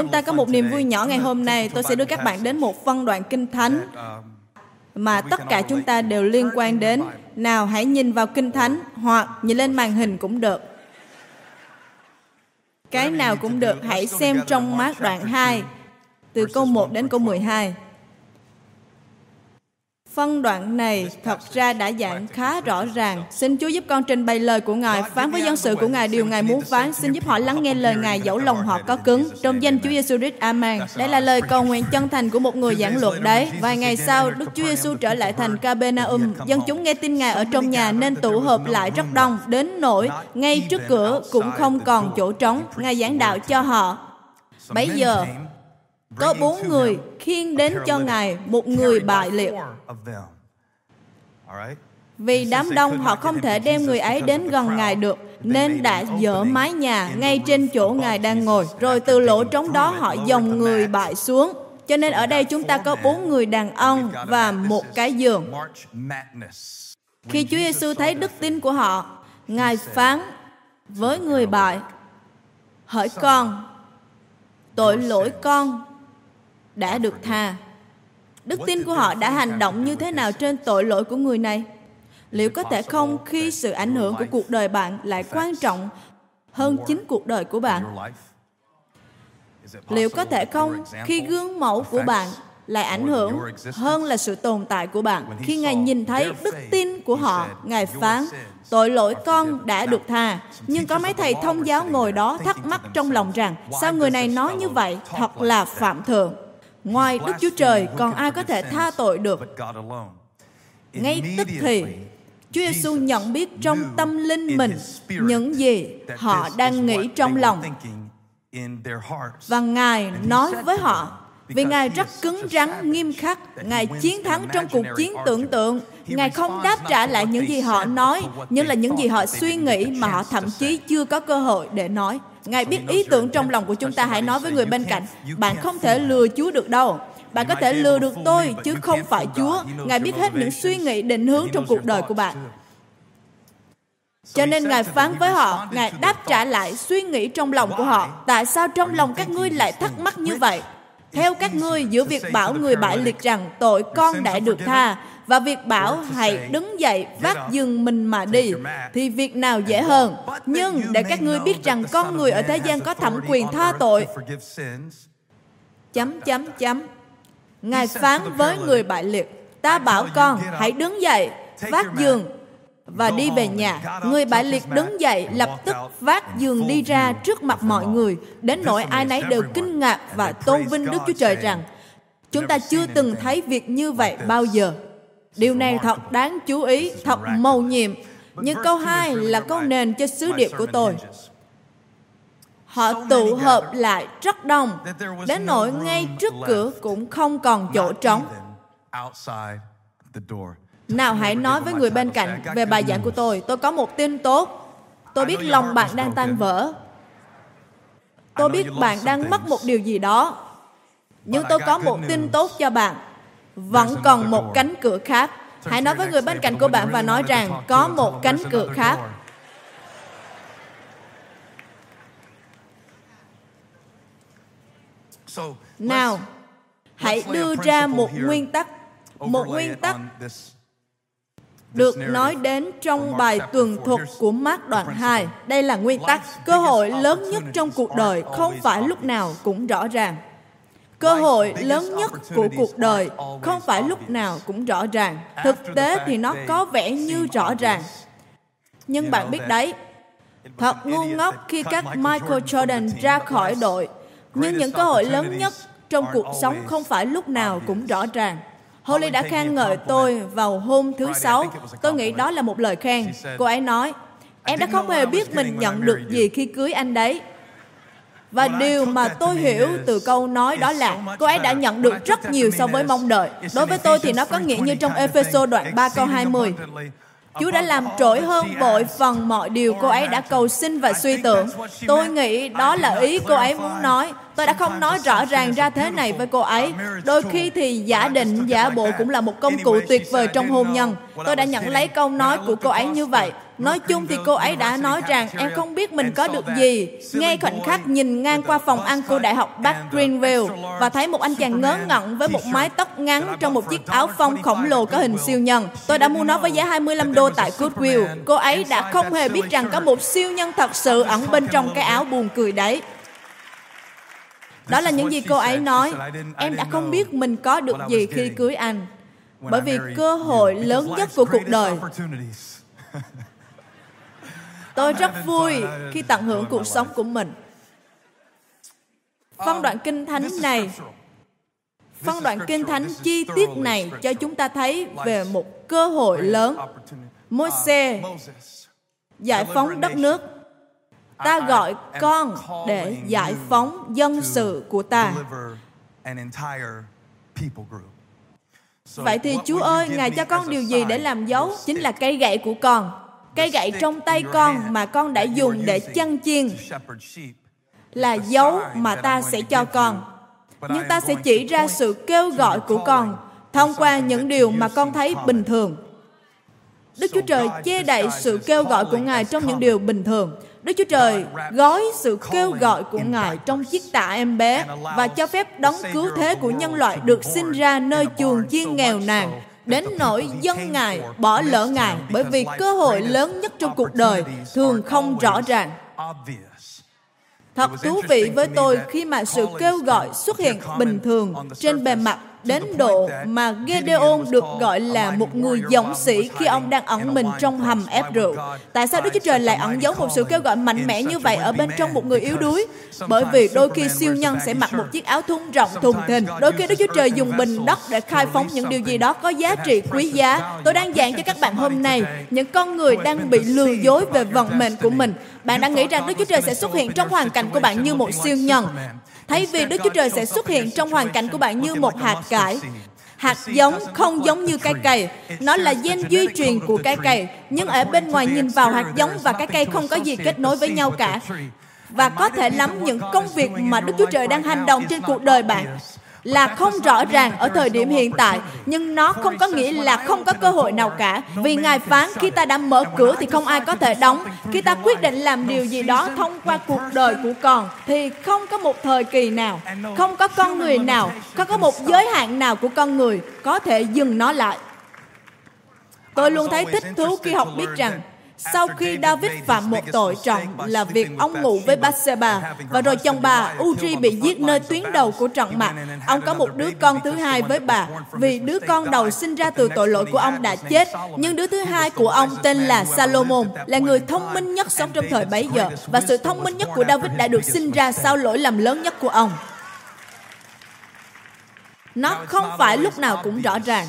Chúng ta có một niềm vui nhỏ ngày hôm nay. Tôi sẽ đưa các bạn đến một phân đoạn kinh thánh mà tất cả chúng ta đều liên quan đến. Nào, hãy nhìn vào kinh thánh hoặc nhìn lên màn hình cũng được. Cái nào cũng được, hãy xem trong mát đoạn 2, từ câu 1 đến câu 12. Phân đoạn này thật ra đã giảng khá rõ ràng. Xin Chúa giúp con trình bày lời của Ngài, phán với dân sự của Ngài điều Ngài muốn phán. Xin giúp họ lắng nghe lời Ngài dẫu lòng họ có cứng. Trong danh Chúa Giêsu Christ, Amen. Đây là lời cầu nguyện chân thành của một người giảng luật đấy. Vài ngày sau, Đức Chúa Giêsu trở lại thành Capernaum. Dân chúng nghe tin Ngài ở trong nhà nên tụ họp lại rất đông, đến nỗi ngay trước cửa cũng không còn chỗ trống. Ngài giảng đạo cho họ. Bấy giờ, có bốn người khiêng đến cho Ngài một người bại liệt. Vì đám đông họ không thể đem người ấy đến gần Ngài được, nên đã dỡ mái nhà ngay trên chỗ Ngài đang ngồi. Rồi từ lỗ trống đó họ dòng người bại xuống. Cho nên ở đây chúng ta có bốn người đàn ông và một cái giường. Khi Chúa Giêsu thấy đức tin của họ, Ngài phán với người bại, Hỡi con, tội lỗi con đã được tha. Đức tin của họ đã hành động như thế nào trên tội lỗi của người này? Liệu có thể không khi sự ảnh hưởng của cuộc đời bạn lại quan trọng hơn chính cuộc đời của bạn? Liệu có thể không khi gương mẫu của bạn lại ảnh hưởng hơn là sự tồn tại của bạn. Khi Ngài nhìn thấy đức tin của họ, Ngài phán, tội lỗi con đã được tha. Nhưng có mấy thầy thông giáo ngồi đó thắc mắc trong lòng rằng, sao người này nói như vậy, thật là phạm thượng. Ngoài Đức Chúa Trời, còn ai có thể tha tội được? Ngay tức thì, Chúa Giêsu nhận biết trong tâm linh mình những gì họ đang nghĩ trong lòng. Và Ngài nói với họ, vì Ngài rất cứng rắn, nghiêm khắc, Ngài chiến thắng trong cuộc chiến tưởng tượng. Ngài không đáp trả lại những gì họ nói, nhưng là những gì họ suy nghĩ mà họ thậm chí chưa có cơ hội để nói. Ngài biết ý tưởng trong lòng của chúng ta hãy nói với người bên cạnh, bạn không thể lừa Chúa được đâu. Bạn có thể lừa được tôi, chứ không phải Chúa. Ngài biết hết những suy nghĩ định hướng trong cuộc đời của bạn. Cho nên Ngài phán với họ, Ngài đáp trả lại suy nghĩ trong lòng của họ. Tại sao trong lòng các ngươi lại thắc mắc như vậy? Theo các ngươi, giữa việc bảo người bại liệt rằng tội con đã được tha và việc bảo hãy đứng dậy vác giường mình mà đi thì việc nào dễ hơn. Nhưng để các ngươi biết rằng con người ở thế gian có thẩm quyền tha tội. chấm chấm chấm. ngài phán với người bại liệt ta bảo con hãy đứng dậy vác giường và đi về nhà. Người bại liệt đứng dậy, lập tức vác giường đi ra trước mặt mọi người, đến nỗi ai nấy đều kinh ngạc và tôn vinh Đức Chúa Trời rằng chúng ta chưa từng thấy việc như vậy bao giờ. Điều này thật đáng chú ý, thật mầu nhiệm. Nhưng câu 2 là câu nền cho sứ điệp của tôi. Họ tụ hợp lại rất đông, đến nỗi ngay trước cửa cũng không còn chỗ trống. Nào hãy nói với người bên cạnh về bài giảng của tôi. Tôi có một tin tốt. Tôi biết lòng bạn đang tan vỡ. Tôi biết bạn đang mất một điều gì đó. Nhưng tôi có một tin tốt cho bạn. Vẫn còn một cánh cửa khác. Hãy nói với người bên cạnh của bạn và nói rằng có một cánh cửa khác. Nào, hãy đưa ra một nguyên tắc, một nguyên tắc được nói đến trong bài tường thuật của Mark đoạn 2. Đây là nguyên tắc. Cơ hội lớn nhất trong cuộc đời không phải lúc nào cũng rõ ràng. Cơ hội lớn nhất của cuộc đời không phải lúc nào cũng rõ ràng. Thực tế thì nó có vẻ như rõ ràng. Nhưng bạn biết đấy, thật ngu ngốc khi các Michael Jordan ra khỏi đội. Nhưng những cơ hội lớn nhất trong cuộc sống không phải lúc nào cũng rõ ràng. Holly đã khen ngợi tôi vào hôm thứ Sáu. Tôi nghĩ đó là một lời khen. Cô ấy nói, em đã không hề biết mình nhận được gì khi cưới anh đấy. Và điều mà tôi hiểu từ câu nói đó là cô ấy đã nhận được rất nhiều so với mong đợi. Đối với tôi thì nó có nghĩa như trong Epheso đoạn 3 câu 20. Chúa đã làm trỗi hơn bội phần mọi điều cô ấy đã cầu xin và suy tưởng. Tôi nghĩ đó là ý cô ấy muốn nói. Tôi đã không nói rõ ràng ra thế này với cô ấy. Đôi khi thì giả định, giả bộ cũng là một công cụ tuyệt vời trong hôn nhân. Tôi đã nhận lấy câu nói của cô ấy như vậy. Nói chung thì cô ấy đã nói rằng em không biết mình có được gì. Ngay khoảnh khắc nhìn ngang qua phòng ăn của Đại học Bắc Greenville và thấy một anh chàng ngớ ngẩn với một mái tóc ngắn trong một chiếc áo phông khổng lồ có hình siêu nhân. Tôi đã mua nó với giá 25 đô tại Goodwill. Cô ấy đã không hề biết rằng có một siêu nhân thật sự ẩn bên trong cái áo buồn cười đấy. Đó là những gì cô ấy nói. Em đã không biết mình có được gì khi cưới anh. Bởi vì cơ hội lớn nhất của cuộc đời Tôi rất vui khi tận hưởng cuộc sống của mình. Phân đoạn kinh thánh này. Phân đoạn kinh thánh chi tiết này cho chúng ta thấy về một cơ hội lớn. Môi-se giải phóng đất nước. Ta gọi con để giải phóng dân sự của ta. Vậy thì Chúa ơi, Ngài cho con điều gì để làm dấu? Chính là cây gậy của con cây gậy trong tay con mà con đã dùng để chăn chiên là dấu mà ta sẽ cho con. nhưng ta sẽ chỉ ra sự kêu gọi của con thông qua những điều mà con thấy bình thường. Đức chúa trời che đậy sự kêu gọi của ngài trong những điều bình thường. Đức Chúa Trời gói sự kêu gọi của Ngài trong chiếc tạ em bé và cho phép đấng cứu thế của nhân loại được sinh ra nơi chuồng chiên nghèo nàn đến nỗi dân Ngài bỏ lỡ Ngài bởi vì cơ hội lớn nhất trong cuộc đời thường không rõ ràng. Thật thú vị với tôi khi mà sự kêu gọi xuất hiện bình thường trên bề mặt đến độ mà Gedeon được gọi là một người dũng sĩ khi ông đang ẩn mình trong hầm ép rượu. Tại sao Đức Chúa Trời lại ẩn giấu một sự kêu gọi mạnh mẽ như vậy ở bên trong một người yếu đuối? Bởi vì đôi khi siêu nhân sẽ mặc một chiếc áo thun rộng thùng thình. Đôi khi Đức Chúa Trời dùng bình đất để khai phóng những điều gì đó có giá trị quý giá. Tôi đang giảng cho các bạn hôm nay, những con người đang bị lừa dối về vận mệnh của mình. Bạn đã nghĩ rằng Đức Chúa Trời sẽ xuất hiện trong hoàn cảnh của bạn như một siêu nhân. Thay vì Đức Chúa Trời sẽ xuất hiện trong hoàn cảnh của bạn như một hạt cải. Hạt giống không giống như cây cày. Nó là gen duy truyền của cây cày. Nhưng ở bên ngoài nhìn vào hạt giống và cái cây không có gì kết nối với nhau cả. Và có thể lắm những công việc mà Đức Chúa Trời đang hành động trên cuộc đời bạn là không rõ ràng ở thời điểm hiện tại nhưng nó không có nghĩa là không có cơ hội nào cả. Vì ngài phán khi ta đã mở cửa thì không ai có thể đóng. khi ta quyết định làm điều gì đó thông qua cuộc đời của con thì không có một thời kỳ nào không có con người nào không có một giới hạn nào của con người có thể dừng nó lại. Tôi luôn thấy thích thú khi học biết rằng sau khi David phạm một tội trọng là việc ông ngủ với Bathsheba và rồi chồng bà Uri bị giết nơi tuyến đầu của trận mặt, ông có một đứa con thứ hai với bà vì đứa con đầu sinh ra từ tội lỗi của ông đã chết. Nhưng đứa thứ hai của ông tên là Salomon là người thông minh nhất sống trong thời bấy giờ. và sự thông minh nhất của David đã được sinh ra sau lỗi lầm lớn nhất của ông. Nó không phải lúc nào cũng rõ ràng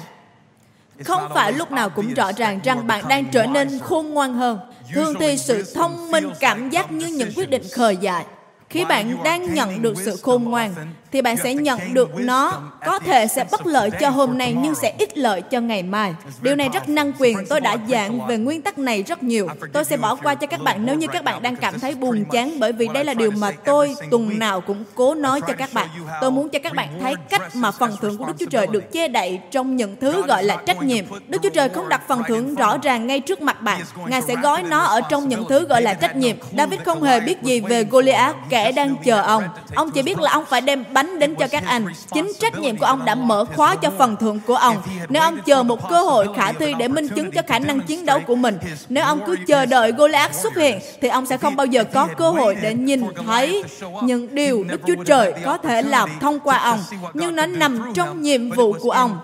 không phải lúc nào cũng rõ ràng rằng bạn đang trở nên khôn ngoan hơn. Thường thì sự thông minh cảm giác như những quyết định khờ dại khi bạn đang nhận được sự khôn ngoan thì bạn sẽ nhận được nó. có thể sẽ bất lợi cho hôm nay nhưng sẽ ít lợi cho ngày mai. Điều này rất năng quyền tôi đã giảng về nguyên tắc này rất nhiều. Tôi sẽ bỏ qua cho các bạn nếu như các bạn đang cảm thấy buồn chán bởi vì đây là điều mà tôi tuần nào cũng cố nói cho các bạn. tôi muốn cho các bạn thấy cách mà phần thưởng của đức chúa trời được che đậy trong những thứ gọi là trách nhiệm. đức chúa trời không đặt phần thưởng rõ ràng ngay trước mặt bạn. Ngài sẽ gói nó ở trong những thứ gọi là trách nhiệm david không hề biết gì về goliath kẻ đang chờ ông ông chỉ biết là ông phải đem bánh đến cho các anh. Chính trách nhiệm của ông đã mở khóa cho phần thưởng của ông. Nếu ông chờ một cơ hội khả thi để minh chứng cho khả năng chiến đấu của mình, nếu ông cứ chờ đợi Goliath xuất hiện, thì ông sẽ không bao giờ có cơ hội để nhìn thấy những điều Đức Chúa Trời có thể làm thông qua ông. Nhưng nó nằm trong nhiệm vụ của ông.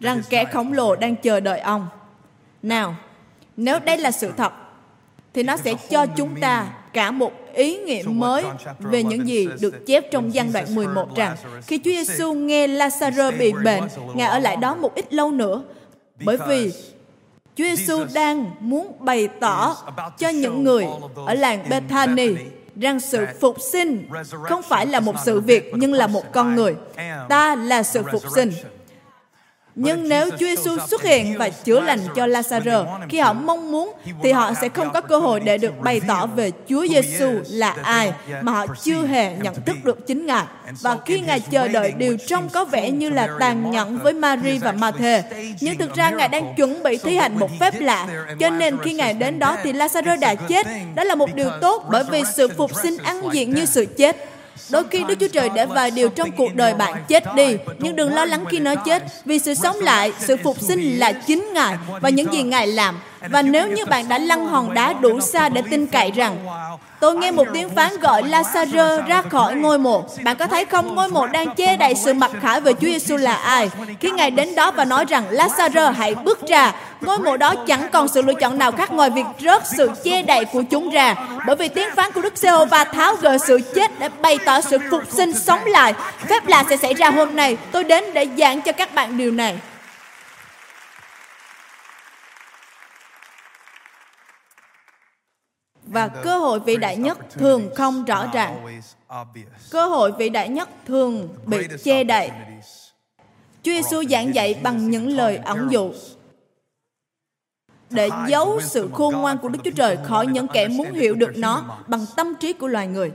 rằng kẻ khổng lồ đang chờ đợi ông. Nào, nếu đây là sự thật, thì nó sẽ cho chúng ta cả một ý nghiệm mới về những gì được chép trong văn đoạn 11 rằng khi Chúa Giêsu nghe Lazarus bị bệnh, Ngài ở lại đó một ít lâu nữa bởi vì Chúa Giêsu đang muốn bày tỏ cho những người ở làng Bethany rằng sự phục sinh không phải là một sự việc nhưng là một con người. Ta là sự phục sinh. Nhưng nếu Chúa Giêsu xuất hiện và chữa lành cho Lazarus khi họ mong muốn, thì họ sẽ không có cơ hội để được bày tỏ về Chúa Giêsu là ai mà họ chưa hề nhận thức được chính Ngài. Và khi Ngài chờ đợi điều trông có vẻ như là tàn nhẫn với Mary và Mathe, nhưng thực ra Ngài đang chuẩn bị thi hành một phép lạ. Cho nên khi Ngài đến đó thì Lazarus đã chết. Đó là một điều tốt bởi vì sự phục sinh ăn diện như sự chết. Đôi khi Đức Chúa Trời để vài điều trong cuộc đời bạn chết đi, nhưng đừng lo lắng khi nó chết, vì sự sống lại, sự phục sinh là chính Ngài và những gì Ngài làm. Và nếu như bạn đã lăn hòn đá đủ xa để tin cậy rằng Tôi nghe một tiếng phán gọi Lazarus ra khỏi ngôi mộ. Bạn có thấy không, ngôi mộ đang che đậy sự mặc khải về Chúa Giêsu là ai. Khi Ngài đến đó và nói rằng Lazarus hãy bước ra, ngôi mộ đó chẳng còn sự lựa chọn nào khác ngoài việc rớt sự che đậy của chúng ra. Bởi vì tiếng phán của Đức giê va tháo gỡ sự chết để bày tỏ sự phục sinh sống lại. Phép lạ sẽ xảy ra hôm nay. Tôi đến để giảng cho các bạn điều này. Và cơ hội vĩ đại nhất thường không rõ ràng. Cơ hội vĩ đại nhất thường bị che đậy. Chúa Giêsu giảng dạy bằng những lời ẩn dụ để giấu sự khôn ngoan của Đức Chúa Trời khỏi những kẻ muốn hiểu được nó bằng tâm trí của loài người.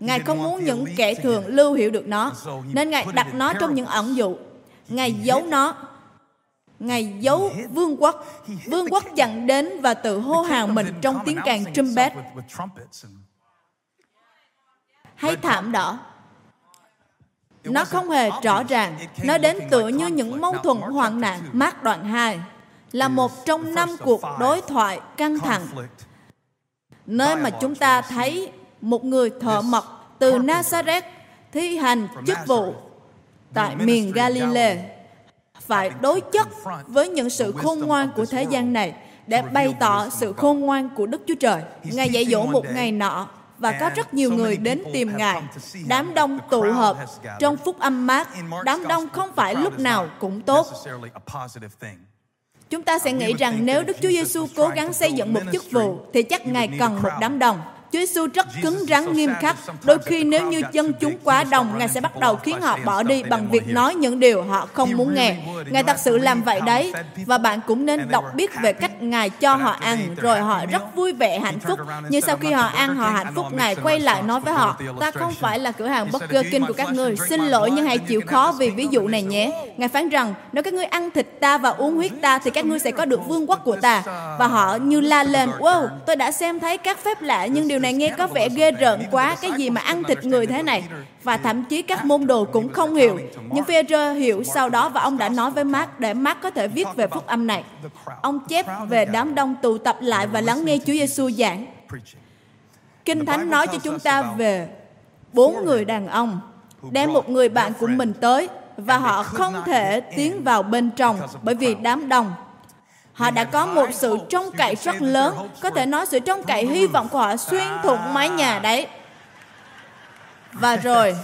Ngài không muốn những kẻ thường lưu hiểu được nó, nên Ngài đặt nó trong những ẩn dụ. Ngài giấu nó Ngài giấu vương quốc. Vương quốc chặn đến và tự hô hào mình trong tiếng càng trumpet. Hay thảm đỏ. Nó không hề rõ ràng. Nó đến tựa như những mâu thuẫn hoạn nạn. Mát đoạn 2 là một trong năm cuộc đối thoại căng thẳng nơi mà chúng ta thấy một người thợ mộc từ Nazareth thi hành chức vụ tại miền Galilee phải đối chất với những sự khôn ngoan của thế gian này để bày tỏ sự khôn ngoan của Đức Chúa Trời. Ngài dạy dỗ một ngày nọ và có rất nhiều người đến tìm Ngài. Đám đông tụ hợp trong phúc âm mát. Đám đông không phải lúc nào cũng tốt. Chúng ta sẽ nghĩ rằng nếu Đức Chúa Giêsu cố gắng xây dựng một chức vụ thì chắc Ngài cần một đám đông. Chúa Giêsu rất cứng rắn nghiêm khắc. Đôi khi nếu như dân chúng quá đông, Ngài sẽ bắt đầu khiến họ bỏ đi bằng việc nói những điều họ không muốn nghe. Ngài thật sự làm vậy đấy. Và bạn cũng nên đọc biết về cách Ngài cho họ ăn, rồi họ rất vui vẻ hạnh phúc. Nhưng sau khi họ ăn, họ hạnh phúc, Ngài quay lại nói với họ, ta không phải là cửa hàng Burger King của các ngươi. Xin lỗi nhưng hãy chịu khó vì ví dụ này nhé. Ngài phán rằng, nếu các ngươi ăn thịt ta và uống huyết ta, thì các ngươi sẽ có được vương quốc của ta. Và họ như la lên, wow, tôi đã xem thấy các phép lạ, nhưng điều này nghe có vẻ ghê rợn quá, cái gì mà ăn thịt người thế này? Và thậm chí các môn đồ cũng không hiểu. Nhưng Peter hiểu sau đó và ông đã nói với Mark để Mark có thể viết về phúc âm này. Ông chép về đám đông tụ tập lại và lắng nghe Chúa Giêsu giảng. Kinh Thánh nói cho chúng ta về bốn người đàn ông, đem một người bạn của mình tới và họ không thể tiến vào bên trong bởi vì đám đông. Họ đã có một sự trông cậy rất lớn, có thể nói sự trông cậy hy vọng của họ xuyên thủng mái nhà đấy. Và rồi,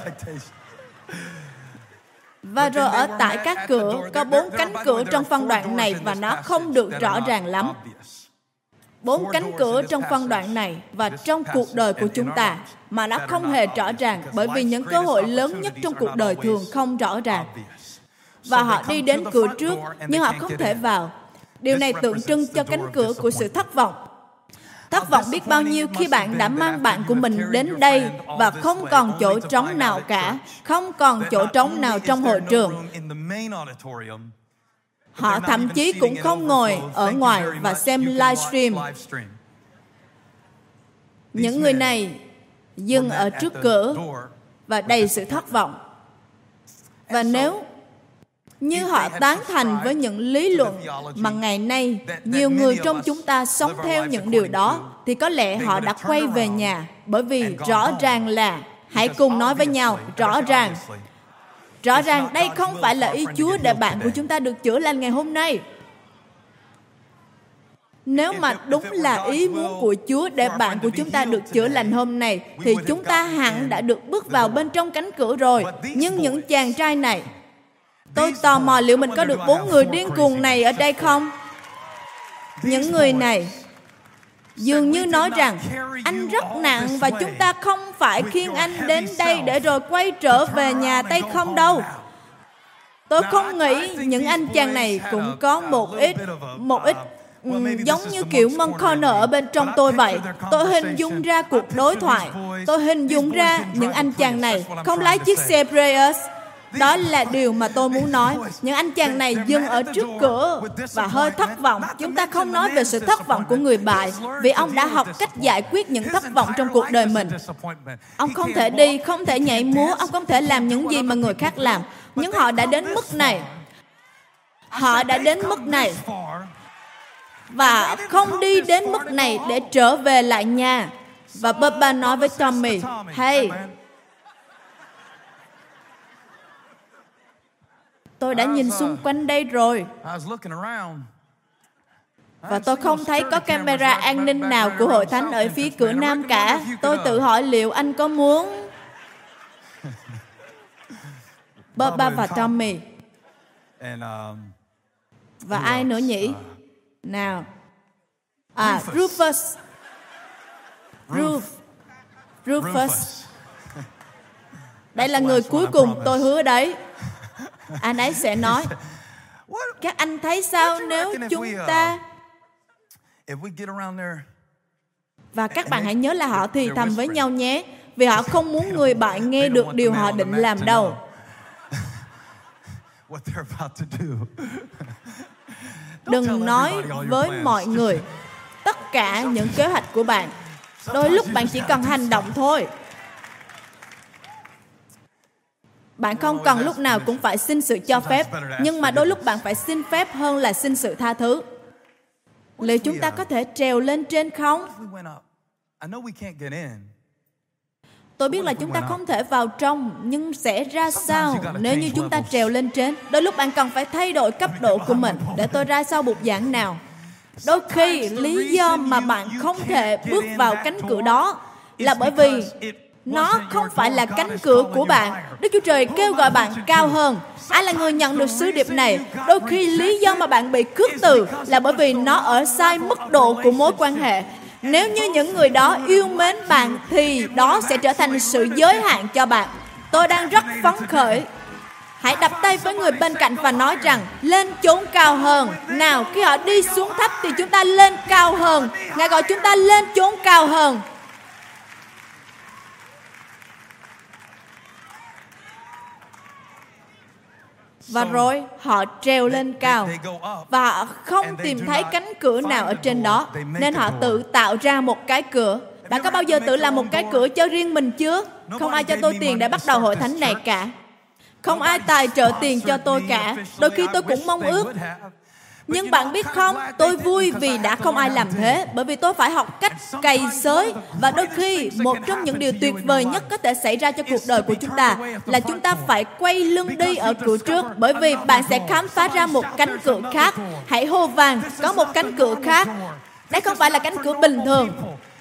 và rồi ở tại các cửa, có bốn cánh cửa trong phân đoạn này và nó không được rõ ràng lắm. Bốn cánh cửa trong phân đoạn này và trong cuộc đời của chúng ta mà nó không hề rõ ràng bởi vì những cơ hội lớn nhất trong cuộc đời thường không rõ ràng. Và họ đi đến cửa trước nhưng họ không thể vào Điều này tượng trưng cho cánh cửa của sự thất vọng. Thất vọng biết bao nhiêu khi bạn đã mang bạn của mình đến đây và không còn chỗ trống nào cả, không còn chỗ trống nào trong hội trường. Họ thậm chí cũng không ngồi ở ngoài và xem livestream. Những người này dừng ở trước cửa và đầy sự thất vọng. Và nếu như họ tán thành với những lý luận mà ngày nay nhiều người trong chúng ta sống theo những điều đó thì có lẽ họ đã quay về nhà bởi vì rõ ràng là hãy cùng nói với nhau rõ ràng. rõ ràng đây không phải là ý chúa để bạn của chúng ta được chữa lành ngày hôm nay. Nếu mà đúng là ý muốn của Chúa để bạn của chúng ta được chữa lành hôm nay, thì chúng ta hẳn đã được bước vào bên trong cánh cửa rồi. Nhưng những chàng trai này Tôi tò mò liệu mình có được bốn người điên cuồng này ở đây không? Những người này dường như nói rằng anh rất nặng và chúng ta không phải khiêng anh đến đây để rồi quay trở về nhà tay không đâu. Tôi không nghĩ những anh chàng này cũng có một ít, một ít Ừ, giống như kiểu McConnell ở bên trong tôi vậy. Tôi hình dung ra cuộc đối thoại. Tôi hình dung ra những anh chàng này không lái chiếc xe Prius. Đó là điều mà tôi muốn nói. Những anh chàng này dừng ở trước cửa và hơi thất vọng. Chúng ta không nói về sự thất vọng của người bại vì ông đã học cách giải quyết những thất vọng trong cuộc đời mình. Ông không thể đi, không thể nhảy múa, ông không thể làm những gì mà người khác làm. Nhưng họ đã đến mức này. Họ đã đến mức này và không đi đến mức này để trở về lại nhà. Và Bubba nói với Tommy, Hey, tôi đã nhìn xung quanh đây rồi. Và tôi không thấy có camera an ninh nào của hội thánh ở phía cửa nam cả. Tôi tự hỏi liệu anh có muốn... Bubba và Tommy. Và ai nữa nhỉ? Nào. À, Rufus. Ruf. Rufus. Đây là người cuối cùng tôi hứa đấy. Anh ấy sẽ nói, các anh thấy sao nếu chúng ta... Và các bạn hãy nhớ là họ thì thầm với nhau nhé, vì họ không muốn người bạn nghe được điều họ định làm đâu. đừng nói với mọi người. Tất cả những kế hoạch của bạn. Đôi lúc bạn chỉ cần hành động thôi bạn không cần lúc nào cũng phải xin sự cho phép nhưng mà đôi lúc bạn phải xin phép hơn là xin sự tha thứ liệu chúng ta có thể trèo lên trên không Tôi biết là chúng ta không thể vào trong, nhưng sẽ ra sao nếu như chúng ta trèo lên trên? Đôi lúc bạn cần phải thay đổi cấp độ của mình để tôi ra sau bục giảng nào. Đôi khi lý do mà bạn không thể bước vào cánh cửa đó là bởi vì nó không phải là cánh cửa của bạn. Đức Chúa Trời kêu gọi bạn cao hơn. Ai là người nhận được sứ điệp này? Đôi khi lý do mà bạn bị khước từ là bởi vì nó ở sai mức độ của mối quan hệ nếu như những người đó yêu mến bạn thì đó sẽ trở thành sự giới hạn cho bạn. Tôi đang rất phấn khởi. Hãy đập tay với người bên cạnh và nói rằng lên chốn cao hơn. Nào, khi họ đi xuống thấp thì chúng ta lên cao hơn. Ngài gọi chúng ta lên chốn cao hơn. Và rồi họ treo lên cao. và họ không tìm thấy cánh cửa nào ở trên đó. Nên họ tự tạo ra một cái cửa. Bạn có bao giờ tự làm một cái cửa cho riêng mình chưa? Không ai cho tôi tiền để bắt đầu hội thánh này cả. Không ai tài trợ tiền cho tôi cả. Đôi khi tôi cũng mong ước nhưng bạn biết không, tôi vui vì đã không ai làm thế, bởi vì tôi phải học cách cày xới. Và đôi khi, một trong những điều tuyệt vời nhất có thể xảy ra cho cuộc đời của chúng ta là chúng ta phải quay lưng đi ở cửa trước, bởi vì bạn sẽ khám phá ra một cánh cửa khác. Hãy hô vàng, có một cánh cửa khác. Đây không phải là cánh cửa bình thường.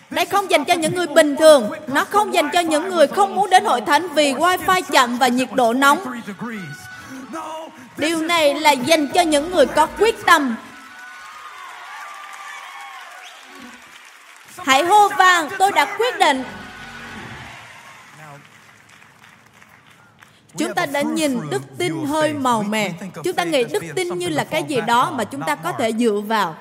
Đây không dành cho những người bình thường. Nó không dành cho những người không muốn đến hội thánh vì wifi chậm và nhiệt độ nóng. Điều này là dành cho những người có quyết tâm. Hãy hô vang, tôi đã quyết định. Chúng ta đã nhìn đức tin hơi màu mè. Chúng ta nghĩ đức tin như là cái gì đó mà chúng ta có thể dựa vào.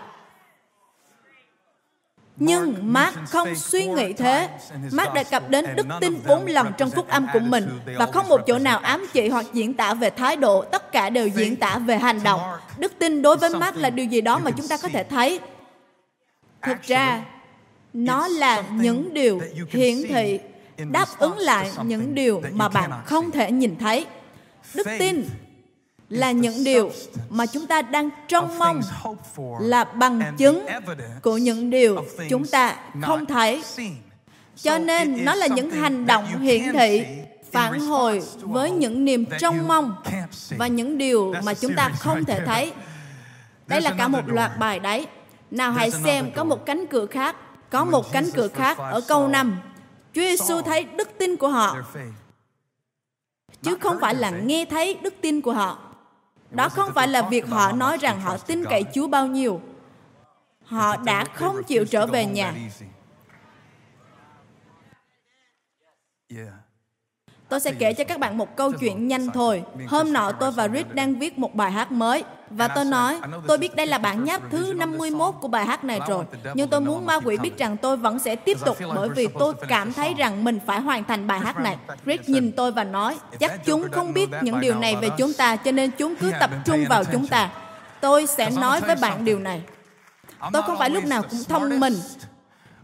Nhưng Mark không suy nghĩ thế. Mark đề cập đến đức tin bốn lần trong phúc âm của mình và không một chỗ nào ám chỉ hoặc diễn tả về thái độ, tất cả đều diễn tả về hành động. Đức tin đối với Mark là điều gì đó mà chúng ta có thể thấy. Thực ra, nó là những điều hiển thị đáp ứng lại những điều mà bạn không thể nhìn thấy. Đức tin là những điều mà chúng ta đang trông mong là bằng chứng của những điều chúng ta không thấy. cho nên nó là những hành động hiển thị phản hồi với những niềm trông mong và những điều mà chúng ta không thể thấy. Đây là cả một loạt bài đấy. Nào hãy xem có một cánh cửa khác có một cánh cửa khác ở câu 5 Chúa Giêsu thấy đức tin của họ. chứ không phải là nghe thấy đức tin của họ đó không phải là việc họ nói rằng họ tin cậy Chúa bao nhiêu. Họ đã không chịu trở về nhà. Tôi sẽ kể cho các bạn một câu chuyện nhanh thôi. Hôm nọ tôi và Rich đang viết một bài hát mới. Và tôi nói, tôi biết đây là bản nháp thứ 51 của bài hát này rồi. Nhưng tôi muốn ma quỷ biết rằng tôi vẫn sẽ tiếp tục bởi vì tôi cảm thấy rằng mình phải hoàn thành bài hát này. Rick nhìn tôi và nói, chắc chúng không biết những điều này về chúng ta cho nên chúng cứ tập trung vào chúng ta. Tôi sẽ nói với bạn điều này. Tôi không phải lúc nào cũng thông minh,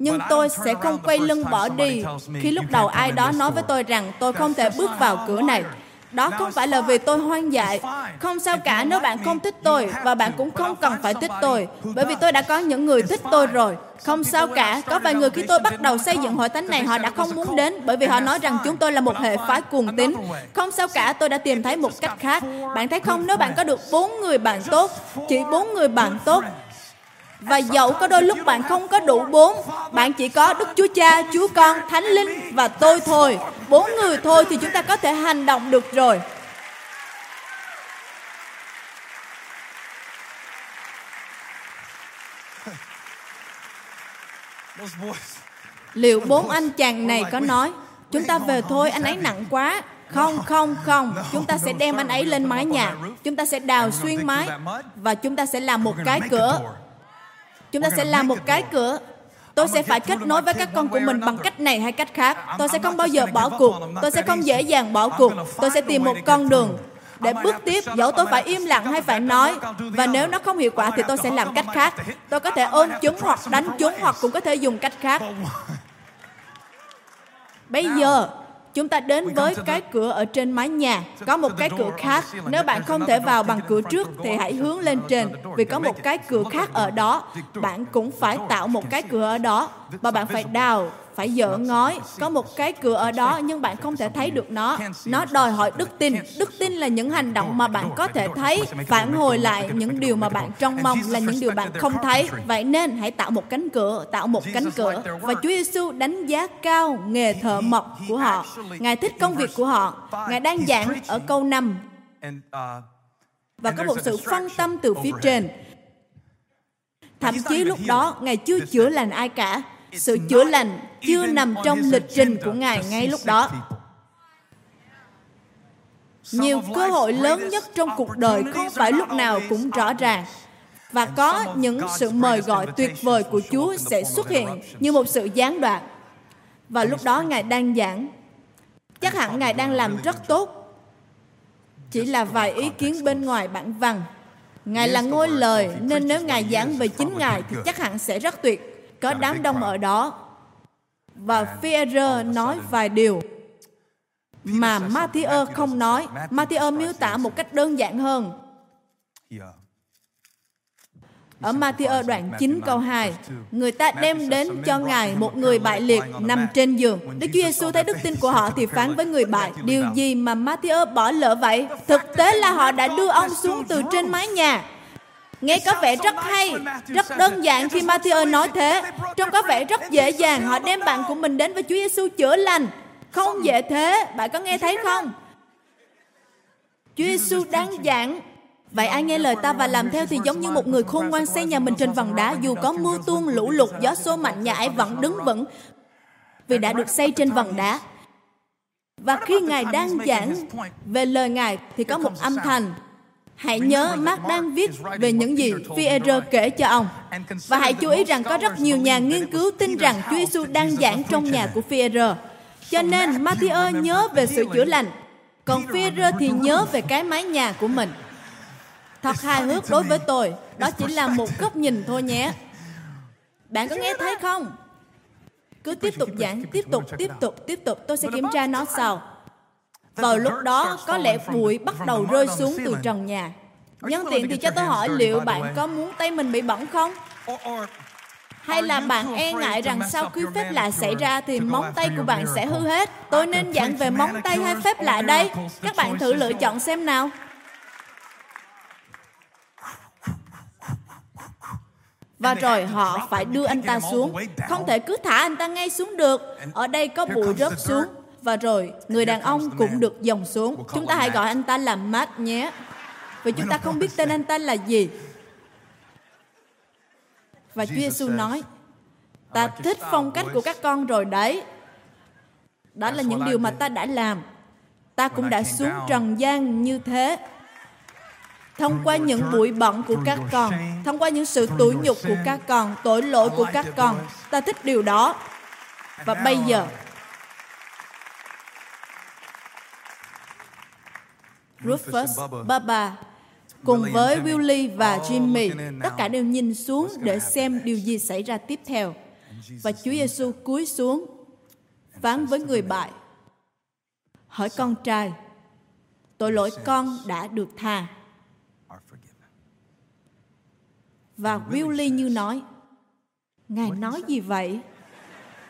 nhưng tôi sẽ không quay lưng bỏ đi. khi lúc đầu ai đó nói với tôi rằng tôi không thể bước vào cửa này đó không phải là vì tôi hoang dại. không sao cả nếu bạn không thích tôi và bạn cũng không cần phải thích tôi bởi vì tôi đã có những người thích tôi rồi. Không sao cả có vài người khi tôi bắt đầu xây dựng hội thánh này họ đã không muốn đến bởi vì họ nói rằng chúng tôi là một hệ phái cuồng tín. không sao cả tôi đã tìm thấy một cách khác bạn thấy không? nếu bạn có được bốn người bạn tốt chỉ bốn người bạn tốt và dẫu có đôi lúc bạn không có đủ bốn, bạn chỉ có Đức Chúa Cha, Chúa Con, Thánh Linh và tôi thôi. Bốn người thôi thì chúng ta có thể hành động được rồi. Liệu bốn anh chàng này có nói, chúng ta về thôi, anh ấy nặng quá. Không, không, không. Chúng ta sẽ đem anh ấy lên mái nhà. Chúng ta sẽ đào xuyên mái và chúng ta sẽ làm một cái cửa Chúng ta sẽ làm một cái cửa. Tôi sẽ phải kết nối với các con của mình bằng cách này hay cách khác. Tôi sẽ không bao giờ bỏ cuộc. Tôi sẽ không dễ dàng bỏ cuộc. Tôi sẽ tìm một con đường để bước tiếp. dẫu tôi phải im lặng hay phải nói và nếu nó không hiệu quả thì tôi sẽ làm cách khác. tôi có thể ôm chúng hoặc đánh chúng hoặc cũng có thể dùng cách khác. Bây giờ Chúng ta đến với cái cửa ở trên mái nhà. Có một cái cửa khác. Nếu bạn không thể vào bằng cửa trước thì hãy hướng lên trên vì có một cái cửa khác ở đó. Bạn cũng phải tạo một cái cửa ở đó và bạn phải đào phải dỡ ngói. Có một cái cửa ở đó nhưng bạn không thể thấy được nó. Nó đòi hỏi đức tin. Đức tin là những hành động mà bạn có thể thấy. Phản hồi lại những điều mà bạn trông mong là những điều bạn không thấy. Vậy nên hãy tạo một cánh cửa, tạo một cánh cửa. Và Chúa Giêsu đánh giá cao nghề thợ mộc của họ. Ngài thích công việc của họ. Ngài đang giảng ở câu 5 và có một sự phân tâm từ phía trên. Thậm chí lúc đó, ngài chưa chữa lành ai cả. Sự chữa lành chưa nằm trong lịch trình của Ngài ngay lúc đó. Nhiều cơ hội lớn nhất trong cuộc đời không phải lúc nào cũng rõ ràng và có những sự mời gọi tuyệt vời của Chúa sẽ xuất hiện như một sự gián đoạn. Và lúc đó Ngài đang giảng. Chắc hẳn Ngài đang làm rất tốt. Chỉ là vài ý kiến bên ngoài bản văn. Ngài là ngôi lời, nên nếu Ngài giảng về chính Ngài thì chắc hẳn sẽ rất tuyệt có đám đông ở đó và Führer nói vài điều mà Matthew không nói. Matthew miêu tả một cách đơn giản hơn. Ở Matthew đoạn 9 câu 2, người ta đem đến cho Ngài một người bại liệt nằm trên giường. Đức Chúa Giêsu thấy đức tin của họ thì phán với người bại, điều gì mà Matthew bỏ lỡ vậy? Thực tế là họ đã đưa ông xuống từ trên mái nhà Nghe có vẻ rất hay, rất đơn giản khi Matthew nói thế. Trông có vẻ rất dễ dàng, họ đem bạn của mình đến với Chúa Giêsu chữa lành. Không dễ thế, bạn có nghe thấy không? Chúa Giêsu đang giảng Vậy ai nghe lời ta và làm theo thì giống như một người khôn ngoan xây nhà mình trên vần đá, dù có mưa tuôn, lũ lụt, gió xô mạnh, nhà ấy vẫn đứng vững vì đã được xây trên vần đá. Và khi Ngài đang giảng về lời Ngài thì có một âm thanh Hãy nhớ Mark đang viết về những gì pierre kể cho ông. Và hãy chú ý rằng có rất nhiều nhà nghiên cứu tin rằng Chúa Giêsu đang giảng trong nhà của pierre Cho nên Matthew nhớ về sự chữa lành, còn pierre thì nhớ về cái mái nhà của mình. Thật hài hước đối với tôi, đó chỉ là một góc nhìn thôi nhé. Bạn có nghe thấy không? Cứ tiếp tục giảng, tiếp tục, tiếp tục, tiếp tục. Tôi sẽ kiểm tra nó sau. Vào lúc đó, có lẽ bụi bắt đầu rơi xuống từ trần nhà. Nhân tiện thì cho tôi hỏi liệu bạn có muốn tay mình bị bẩn không? Hay là bạn e ngại rằng sau khi phép lạ xảy ra thì móng tay của bạn sẽ hư hết? Tôi nên giảng về móng tay hay phép lạ đây? Các bạn thử lựa chọn xem nào. Và rồi họ phải đưa anh ta xuống. Không thể cứ thả anh ta ngay xuống được. Ở đây có bụi rớt xuống và rồi người đàn ông cũng được dòng xuống. Chúng ta hãy gọi anh ta là Matt nhé. Vì chúng ta không biết tên anh ta là gì. Và Chúa Giêsu nói, ta thích phong cách của các con rồi đấy. Đó là những điều mà ta đã làm. ta cũng đã xuống trần gian như thế thông qua những bụi bặm của các con thông qua những sự tủi nhục của các con tội lỗi của các con ta thích điều đó và bây giờ Rufus, Baba cùng với Willie và Jimmy, tất cả đều nhìn xuống để xem điều gì xảy ra tiếp theo. Và Chúa Giêsu cúi xuống, phán với người bại, hỏi con trai, tội lỗi con đã được tha. Và Willie như nói, Ngài nói gì vậy?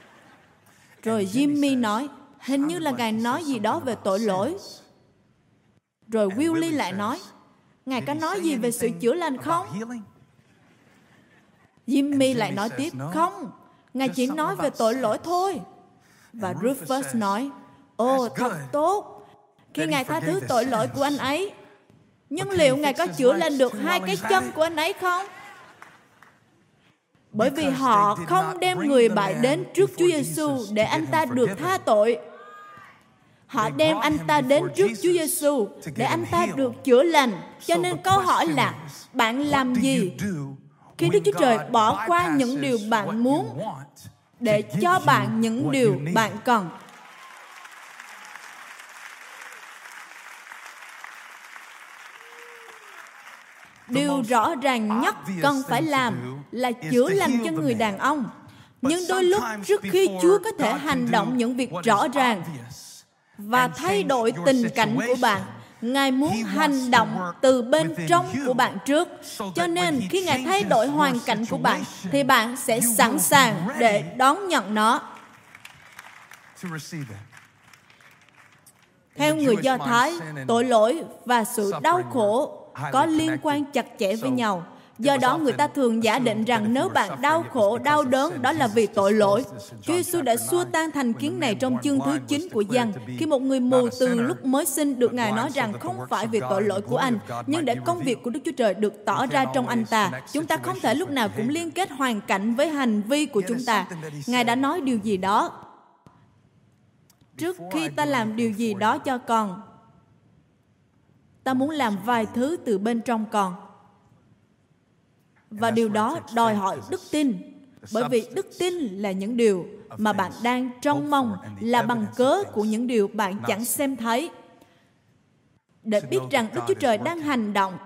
Rồi Jimmy nói, hình như là Ngài nói gì đó về tội lỗi. Rồi Willie lại nói, Ngài có nói gì về sự chữa lành không? Jimmy lại nói tiếp, không, Ngài chỉ nói về tội lỗi thôi. Và Rufus nói, ồ, thật tốt. Khi Ngài tha thứ tội lỗi của anh ấy, nhưng liệu Ngài có chữa lành được hai cái chân của anh ấy không? Bởi vì họ không đem người bại đến trước Chúa Giêsu để anh ta được tha tội. Họ đem anh ta đến trước Chúa Giêsu để anh ta được chữa lành. Cho nên câu hỏi là bạn làm gì khi Đức Chúa Trời bỏ qua những điều bạn muốn để cho bạn những điều bạn cần? điều rõ ràng nhất cần phải làm là chữa lành cho người đàn ông nhưng đôi lúc trước khi chúa có thể hành động những việc rõ ràng và thay đổi tình cảnh của bạn. ngài muốn hành động từ bên trong của bạn trước. cho nên khi ngài thay đổi hoàn cảnh của bạn thì bạn sẽ sẵn sàng để đón nhận nó. theo người do thái tội lỗi và sự đau khổ có liên quan chặt chẽ với nhau Do đó người ta thường giả định rằng nếu bạn đau khổ, đau đớn, đó là vì tội lỗi. Chúa Giêsu đã xua tan thành kiến này trong chương thứ 9 của Giăng, khi một người mù từ lúc mới sinh được Ngài nói rằng không phải vì tội lỗi của anh, nhưng để công việc của Đức Chúa Trời được tỏ ra trong anh ta. Chúng ta không thể lúc nào cũng liên kết hoàn cảnh với hành vi của chúng ta. Ngài đã nói điều gì đó. Trước khi ta làm điều gì đó cho con, ta muốn làm vài thứ từ bên trong con và điều đó đòi hỏi đức tin. Bởi vì đức tin là những điều mà bạn đang trông mong là bằng cớ của những điều bạn chẳng xem thấy. Để biết rằng đức chúa trời đang hành động,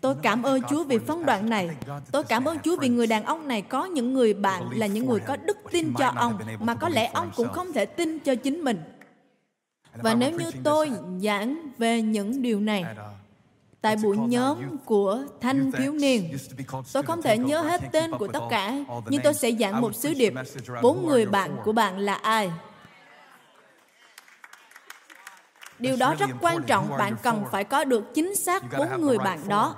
tôi cảm ơn chúa vì phân đoạn này. Tôi cảm ơn chúa vì người đàn ông này có những người bạn là những người có đức tin cho ông mà có lẽ ông cũng không thể tin cho chính mình. Và nếu như tôi giảng về những điều này tại buổi nhóm của thanh thiếu niên. Tôi không thể nhớ hết tên của tất cả, nhưng tôi sẽ giảng một sứ điệp. Bốn người bạn của bạn là ai? Điều đó rất quan trọng, bạn cần phải có được chính xác bốn người bạn đó.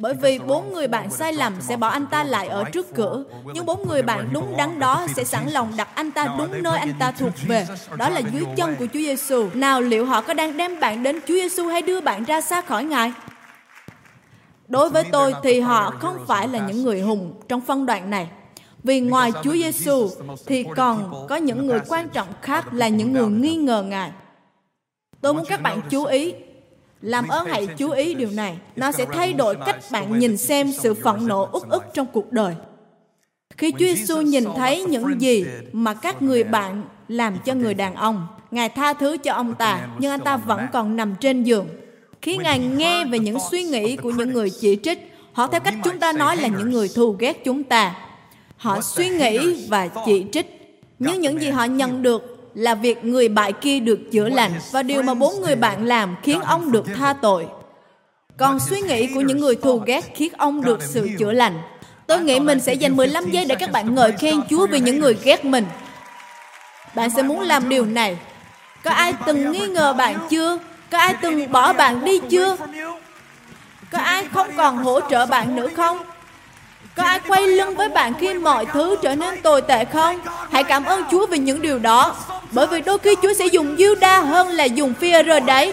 Bởi vì bốn người bạn sai lầm sẽ bỏ anh ta lại ở trước cửa, nhưng bốn người bạn đúng đắn đó sẽ sẵn lòng đặt anh ta đúng nơi anh ta thuộc về. Đó là dưới chân của Chúa Giêsu. Nào liệu họ có đang đem bạn đến Chúa Giêsu hay đưa bạn ra xa khỏi Ngài? Đối với tôi thì họ không phải là những người hùng trong phân đoạn này. Vì ngoài Chúa Giêsu thì còn có những người quan trọng khác là những người nghi ngờ Ngài. Tôi muốn các bạn chú ý làm ơn hãy chú ý điều này. Nó sẽ thay đổi cách bạn nhìn xem sự phẫn nộ uất ức trong cuộc đời. Khi Chúa Giêsu nhìn thấy những gì mà các người bạn làm cho người đàn ông, Ngài tha thứ cho ông ta, nhưng anh ta vẫn còn nằm trên giường. Khi Ngài nghe về những suy nghĩ của những người chỉ trích, họ theo cách chúng ta nói là những người thù ghét chúng ta. Họ suy nghĩ và chỉ trích. Nhưng những gì họ nhận được là việc người bại kia được chữa lành và điều mà bốn người bạn làm khiến ông được tha tội. Còn suy nghĩ của những người thù ghét khiến ông được sự chữa lành. Tôi nghĩ mình sẽ dành 15 giây để các bạn ngợi khen Chúa vì những người ghét mình. Bạn sẽ muốn làm điều này. Có ai từng nghi ngờ bạn chưa? Có ai từng bỏ bạn đi chưa? Có ai không còn hỗ trợ bạn nữa không? Có ai quay lưng với bạn khi mọi thứ trở nên tồi tệ không? Hãy cảm ơn Chúa vì những điều đó. Bởi vì đôi khi Chúa sẽ dùng Juda hơn là dùng Peter đấy.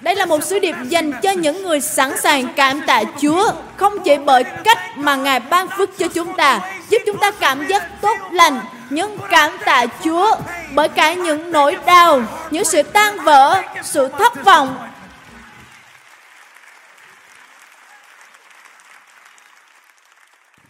Đây là một sứ điệp dành cho những người sẵn sàng cảm tạ Chúa, không chỉ bởi cách mà Ngài ban phước cho chúng ta, giúp chúng ta cảm giác tốt lành. Nhưng cảm tạ Chúa bởi cả những nỗi đau, những sự tan vỡ, sự thất vọng,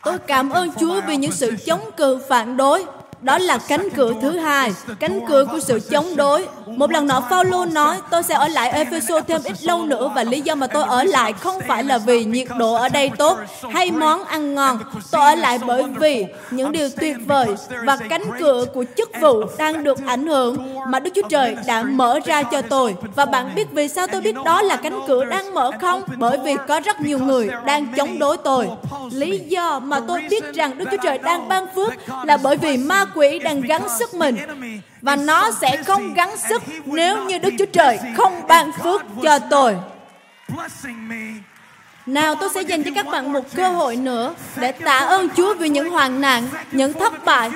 Tôi cảm ơn Chúa vì những sự chống cự phản đối đó là cánh cửa thứ hai, cánh cửa của sự chống đối. Một lần nọ Phaolô nói, tôi sẽ ở lại Ephesus thêm ít lâu nữa và lý do mà tôi ở lại không phải là vì nhiệt độ ở đây tốt hay món ăn ngon. Tôi ở lại bởi vì những điều tuyệt vời và cánh cửa của chức vụ đang được ảnh hưởng mà Đức Chúa Trời đã mở ra cho tôi. Và bạn biết vì sao tôi biết đó là cánh cửa đang mở không? Bởi vì có rất nhiều người đang chống đối tôi. Lý do mà tôi biết rằng Đức Chúa Trời đang ban phước là bởi vì ma quỷ đang gắng sức mình và nó sẽ không gắng sức nếu như Đức Chúa Trời không ban phước cho tôi. Nào tôi sẽ dành cho các bạn một cơ hội nữa để tạ ơn Chúa vì những hoàn nạn, những thất bại.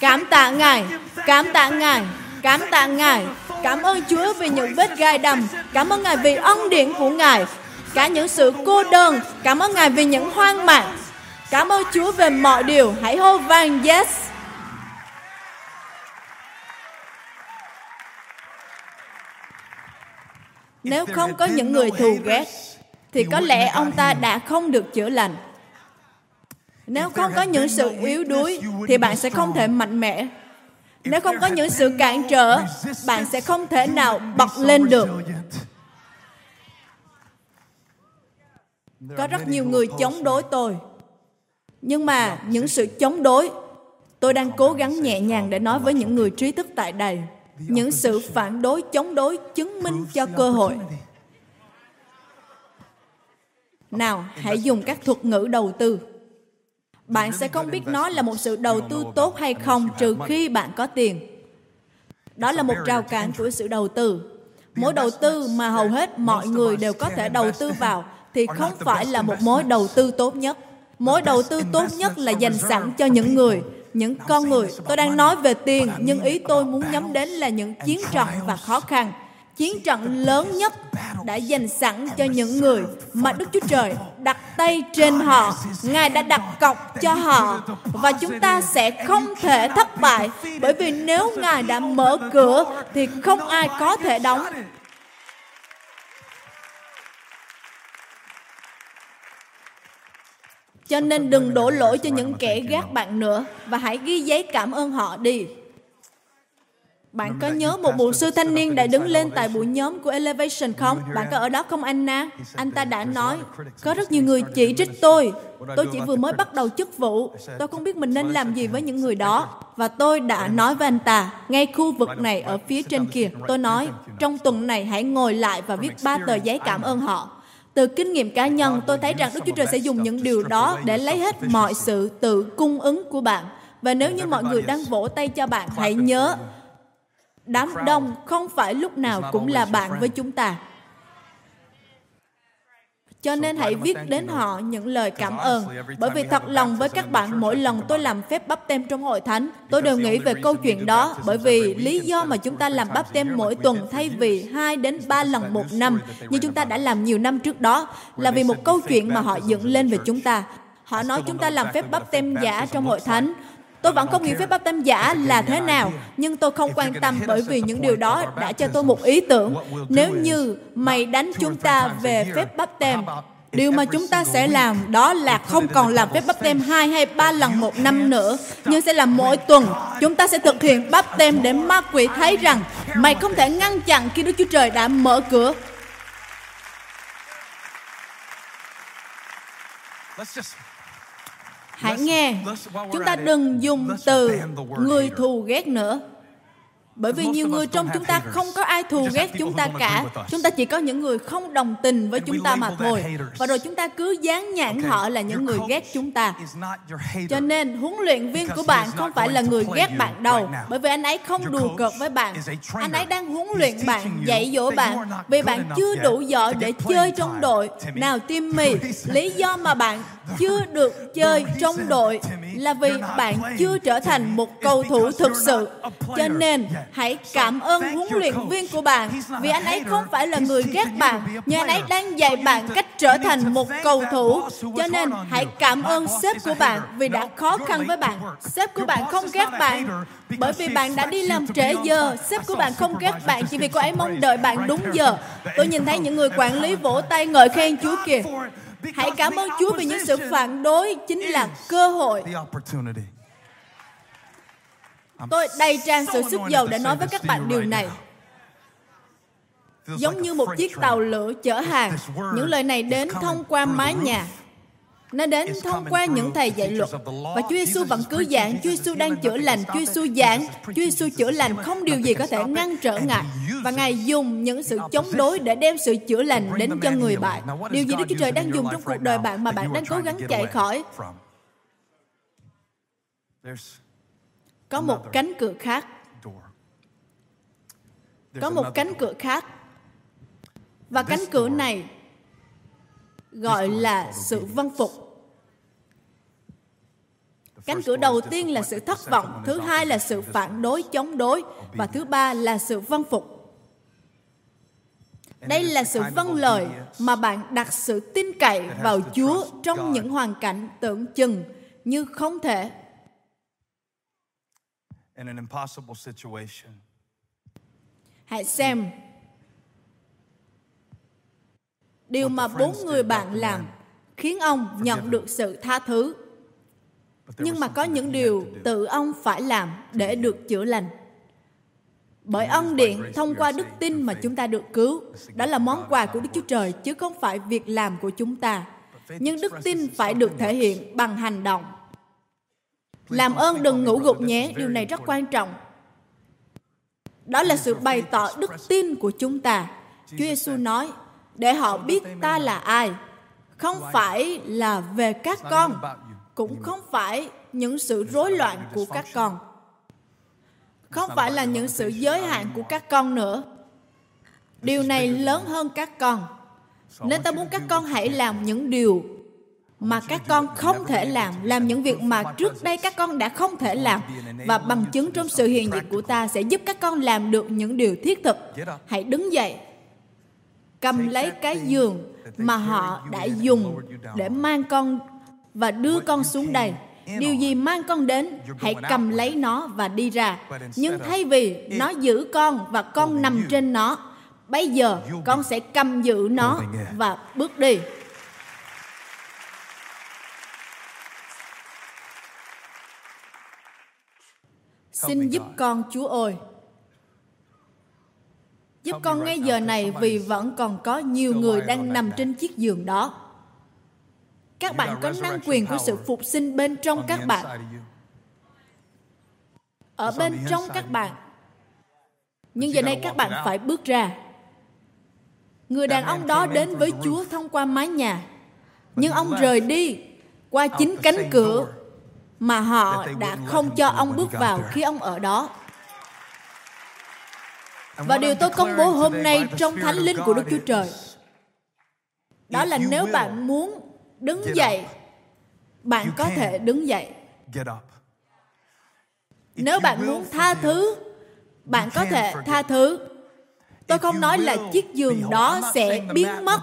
Cảm tạ Ngài, cảm tạ Ngài, cảm tạ Ngài. Cảm ơn Chúa vì những vết gai đầm. Cảm ơn Ngài vì ân điển của Ngài. Cả những sự cô đơn. Cảm ơn Ngài vì những hoang mạng. Cảm ơn Chúa về mọi điều. Hãy hô vang yes. Nếu không có những người thù ghét, thì có lẽ ông ta đã không được chữa lành. Nếu không có những sự yếu đuối, thì bạn sẽ không thể mạnh mẽ. Nếu không có những sự cản trở, bạn sẽ không thể nào bật lên được. Có rất nhiều người chống đối tôi. Nhưng mà những sự chống đối, tôi đang cố gắng nhẹ nhàng để nói với những người trí thức tại đây những sự phản đối chống đối chứng minh cho cơ hội. Nào, hãy dùng các thuật ngữ đầu tư. Bạn sẽ không biết nó là một sự đầu tư tốt hay không trừ khi bạn có tiền. Đó là một rào cản của sự đầu tư. Mối đầu tư mà hầu hết mọi người đều có thể đầu tư vào thì không phải là một mối đầu tư tốt nhất. Mối đầu tư tốt nhất là dành sẵn cho những người những con người. Tôi đang nói về tiền, nhưng ý tôi muốn nhắm đến là những chiến trận và khó khăn. Chiến trận lớn nhất đã dành sẵn cho những người mà Đức Chúa Trời đặt tay trên họ. Ngài đã đặt cọc cho họ và chúng ta sẽ không thể thất bại bởi vì nếu Ngài đã mở cửa thì không ai có thể đóng. Cho nên đừng đổ lỗi cho những kẻ gác bạn nữa và hãy ghi giấy cảm ơn họ đi. Bạn có nhớ một mục sư thanh niên đã đứng lên tại buổi nhóm của Elevation không? Bạn có ở đó không Anna? Anh ta đã nói, có rất nhiều người chỉ trích tôi. Tôi chỉ vừa mới bắt đầu chức vụ. Tôi không biết mình nên làm gì với những người đó. Và tôi đã nói với anh ta, ngay khu vực này ở phía trên kia. Tôi nói, trong tuần này hãy ngồi lại và viết ba tờ giấy cảm ơn họ. Từ kinh nghiệm cá nhân, tôi thấy rằng Đức Chúa Trời sẽ dùng những điều đó để lấy hết mọi sự tự cung ứng của bạn. Và nếu như mọi người đang vỗ tay cho bạn, hãy nhớ, đám đông không phải lúc nào cũng là bạn với chúng ta. Cho nên hãy viết đến họ những lời cảm ơn. Bởi vì thật lòng với các bạn, mỗi lần tôi làm phép bắp tem trong hội thánh, tôi đều nghĩ về câu chuyện đó. Bởi vì lý do mà chúng ta làm bắp tem mỗi tuần thay vì hai đến ba lần một năm, như chúng ta đã làm nhiều năm trước đó, là vì một câu chuyện mà họ dựng lên về chúng ta. Họ nói chúng ta làm phép bắp tem giả trong hội thánh. Tôi vẫn không hiểu phép bắp tem giả là thế nào, nhưng tôi không quan tâm bởi vì những điều đó đã cho tôi một ý tưởng. Nếu như mày đánh chúng ta về phép bắp tem, Điều mà chúng ta sẽ làm đó là không còn làm phép bắp tem hai hay ba lần một năm nữa, nhưng sẽ là mỗi tuần chúng ta sẽ thực hiện bắp tem để ma quỷ thấy rằng mày không thể ngăn chặn khi Đức Chúa Trời đã mở cửa. Hãy nghe, chúng ta đừng dùng từ người thù ghét nữa. Bởi vì nhiều người trong chúng ta không có ai thù ghét chúng ta cả. Chúng ta chỉ có những người không đồng tình với chúng ta mà thôi. Và rồi chúng ta cứ dán nhãn họ là những người ghét chúng ta. Cho nên huấn luyện viên của bạn không phải là người ghét bạn đâu. Bởi vì anh ấy không đùa cợt với bạn. Anh ấy đang huấn luyện bạn, dạy dỗ bạn. Vì bạn chưa đủ giỏi để chơi trong đội. Nào Timmy, lý do mà bạn chưa được chơi trong đội là vì bạn chưa trở thành một cầu thủ thực sự. Cho nên, hãy cảm ơn huấn luyện viên của bạn vì anh ấy không phải là người ghét bạn, nhưng anh ấy đang dạy bạn cách trở thành một cầu thủ. Cho nên, hãy cảm ơn sếp của bạn vì đã khó khăn với bạn. Sếp của bạn không ghét bạn bởi vì bạn đã đi làm trễ giờ. Sếp của bạn không ghét bạn chỉ vì cô ấy mong đợi bạn đúng giờ. Tôi nhìn thấy những người quản lý vỗ tay ngợi khen Chúa kìa. Hãy cảm ơn Chúa vì những sự phản đối chính là cơ hội. Tôi đầy tràn sự sức dầu để nói với các bạn điều này. Giống như một chiếc tàu lửa chở hàng, những lời này đến thông qua mái nhà. Nó đến thông qua những thầy dạy luật. Và Chúa Giêsu vẫn cứ giảng, Chúa Giêsu đang chữa lành, Chúa Giêsu giảng, Chúa Giêsu chữa lành, không điều gì có thể ngăn trở Ngài. Và Ngài dùng những sự chống đối để đem sự chữa lành đến cho người bạn. Điều gì Đức Chúa Trời đang dùng trong cuộc đời bạn mà bạn đang cố gắng chạy khỏi? Có một cánh cửa khác. Có một cánh cửa khác. Và cánh cửa này gọi là sự vâng phục. Cánh cửa đầu tiên là sự thất vọng thứ hai là sự phản đối chống đối và thứ ba là sự vâng phục. Đây là sự vâng lời mà bạn đặt sự tin cậy vào chúa trong những hoàn cảnh tưởng chừng như không thể. Hãy xem điều mà bốn người bạn làm khiến ông nhận được sự tha thứ. Nhưng mà có những điều tự ông phải làm để được chữa lành. bởi ân điện thông qua đức tin mà chúng ta được cứu. Đó là món quà của đức chúa trời chứ không phải việc làm của chúng ta. Nhưng đức tin phải được thể hiện bằng hành động. Làm ơn đừng ngủ gục nhé. Điều này rất quan trọng. Đó là sự bày tỏ đức tin của chúng ta. Chúa giêsu nói để họ biết ta là ai. Không phải là về các con, cũng không phải những sự rối loạn của các con. Không phải là những sự giới hạn của các con nữa. Điều này lớn hơn các con. Nên ta muốn các con hãy làm những điều mà các con không thể làm làm những việc mà trước đây các con đã không thể làm. Và bằng chứng trong sự hiện diện của ta sẽ giúp các con làm được những điều thiết thực. Hãy đứng dậy cầm lấy cái giường mà họ đã dùng để mang con và đưa con xuống đây. điều gì mang con đến hãy cầm lấy nó và đi ra. Nhưng thay vì nó giữ con và con nằm trên nó bây giờ con sẽ cầm giữ nó và bước đi. Xin giúp con chúa ơi giúp con ngay giờ này vì vẫn còn có nhiều người đang nằm trên chiếc giường đó. Các bạn có năng quyền của sự phục sinh bên trong các bạn. ở bên trong các bạn. nhưng giờ này các bạn phải bước ra. Người đàn ông đó đến với chúa thông qua mái nhà. Nhưng ông rời đi qua chính cánh cửa mà họ đã không cho ông bước vào khi ông ở đó và điều tôi công bố hôm nay trong thánh linh của Đức Chúa Trời. đó là nếu bạn muốn đứng dậy bạn có thể đứng dậy. nếu bạn muốn tha thứ bạn có thể tha thứ. Tôi không nói là chiếc giường đó sẽ biến mất.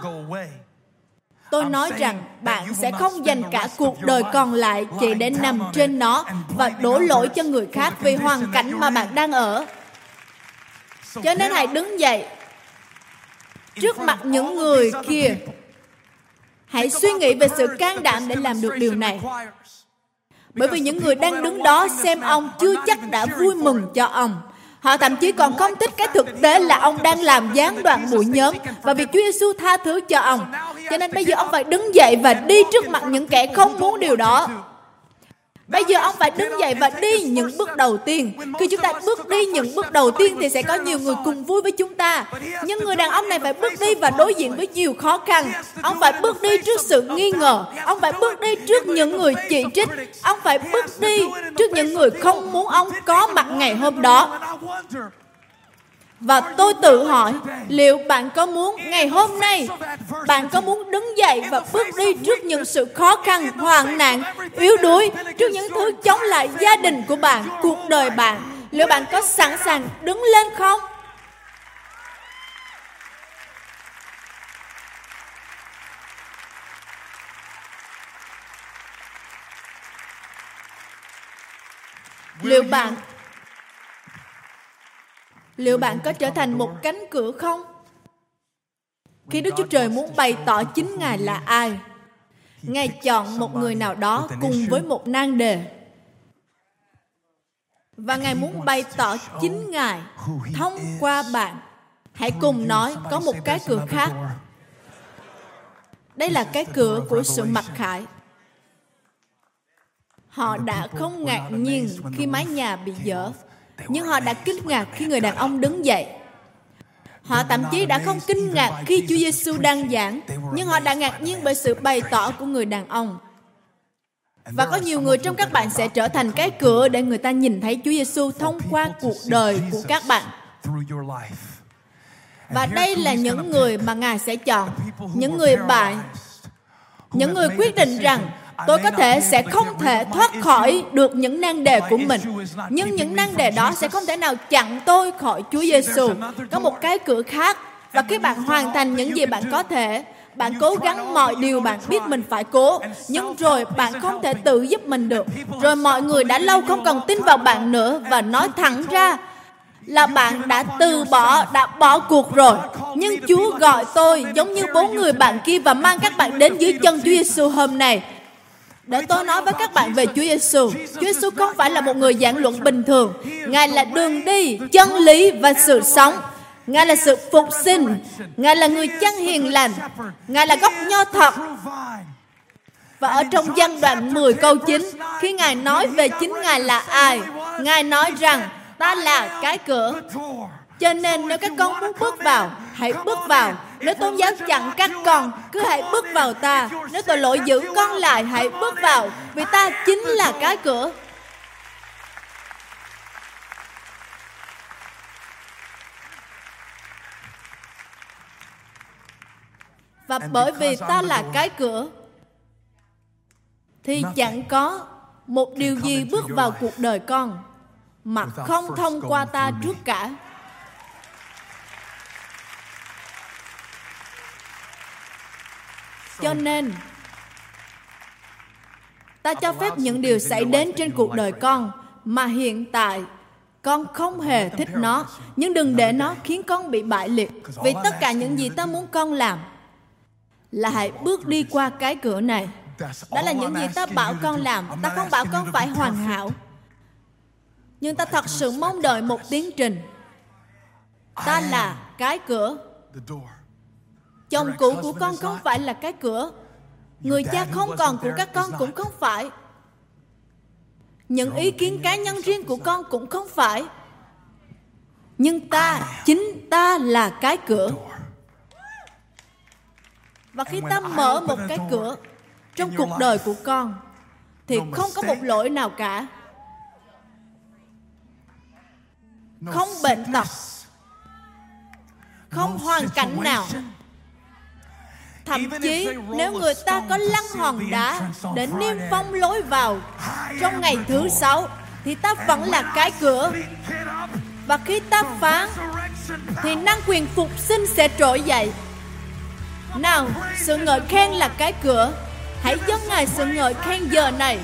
tôi nói rằng bạn sẽ không dành cả cuộc đời còn lại chỉ để nằm trên nó và đổ lỗi cho người khác vì hoàn cảnh mà bạn đang ở cho nên hãy đứng dậy. Trước mặt những người kia. hãy suy nghĩ về sự can đảm để làm được điều này. bởi vì những người đang đứng đó xem ông chưa chắc đã vui mừng cho ông. Họ thậm chí còn không thích cái thực tế là ông đang làm gián đoạn buổi nhóm và việc Chúa Giêsu tha thứ cho ông. Cho nên bây giờ ông phải đứng dậy và đi trước mặt những kẻ không muốn điều đó. Bây giờ ông phải đứng dậy và đi những bước đầu tiên. Khi chúng ta bước đi những bước đầu tiên thì sẽ có nhiều người cùng vui với chúng ta. Nhưng người đàn ông này phải bước đi và đối diện với nhiều khó khăn. Ông phải bước đi trước sự nghi ngờ. Ông phải bước đi trước những người chỉ trích. Ông phải bước đi trước những người không muốn ông có mặt ngày hôm đó và tôi tự hỏi, liệu bạn có muốn ngày hôm nay bạn có muốn đứng dậy và bước đi trước những sự khó khăn, hoạn nạn, yếu đuối, trước những thứ chống lại gia đình của bạn, cuộc đời bạn? Liệu bạn có sẵn sàng đứng lên không? Liệu bạn liệu bạn có trở thành một cánh cửa không? Khi đức chúa trời muốn bày tỏ chính ngài là ai, ngài chọn một người nào đó cùng với một nan đề. Và ngài muốn bày tỏ chính ngài thông qua bạn. Hãy cùng nói, có một cái cửa khác. Đây là cái cửa của sự mặc khải. Họ đã không ngạc nhiên khi mái nhà bị dở nhưng họ đã kinh ngạc khi người đàn ông đứng dậy Họ thậm chí đã không kinh ngạc khi Chúa Giêsu đang giảng, nhưng họ đã ngạc nhiên bởi sự bày tỏ của người đàn ông. Và có nhiều người trong các bạn sẽ trở thành cái cửa để người ta nhìn thấy Chúa Giêsu thông qua cuộc đời của các bạn. Và đây là những người mà Ngài sẽ chọn, những người bạn, những người quyết định rằng tôi có thể sẽ không thể thoát khỏi được những nan đề của mình. Nhưng những nan đề đó sẽ không thể nào chặn tôi khỏi Chúa Giêsu có một cái cửa khác. Và khi bạn hoàn thành những gì bạn có thể bạn cố gắng mọi điều bạn biết mình phải cố. nhưng rồi bạn không thể tự giúp mình được. rồi mọi người đã lâu không còn tin vào bạn nữa. Và nói thẳng ra là bạn đã từ bỏ, đã bỏ cuộc rồi. Nhưng Chúa gọi tôi giống như bốn người bạn kia và mang các bạn đến dưới chân Chúa Giêsu hôm nay. Để tôi nói với các bạn về Chúa Giêsu. Chúa Giêsu không phải là một người giảng luận bình thường. Ngài là đường đi, chân lý và sự sống. Ngài là sự phục sinh. Ngài là người chân hiền lành. Ngài là gốc nho thật. Và ở trong văn đoạn 10 câu 9, khi Ngài nói về chính Ngài là ai, Ngài nói rằng ta là cái cửa. Cho nên nếu các con muốn bước vào, hãy bước vào. Nếu tôn giáo chặn các con, cứ hãy bước vào ta. Nếu tội lỗi giữ con lại, hãy bước vào. Vì ta chính là cái cửa. Và bởi vì ta là cái cửa, thì chẳng có một điều gì bước vào cuộc đời con mà không thông qua ta trước cả. Cho nên ta cho phép những điều xảy đến trên cuộc đời con mà hiện tại con không hề thích nó. nhưng đừng để nó khiến con bị bại liệt vì tất cả những gì ta muốn con làm là hãy bước đi qua cái cửa này. Đó là những gì ta bảo con làm. Ta không bảo con phải hoàn hảo. Nhưng ta thật sự mong đợi một tiến trình. Ta là cái cửa Chồng cũ của con không phải là cái cửa. Người cha không còn của các con cũng không phải. Những ý kiến cá nhân riêng của con cũng không phải. Nhưng ta, chính ta là cái cửa. Và khi ta mở một cái cửa Trong cuộc đời của con Thì không có một lỗi nào cả. Không bệnh tật. Không hoàn cảnh nào Thậm chí nếu người ta có lăn hòn đá để niêm phong lối vào trong ngày thứ sáu thì ta vẫn là cái cửa. Và khi ta phán thì năng quyền phục sinh sẽ trỗi dậy. Nào, sự ngợi khen là cái cửa. Hãy dâng Ngài sự ngợi khen giờ này.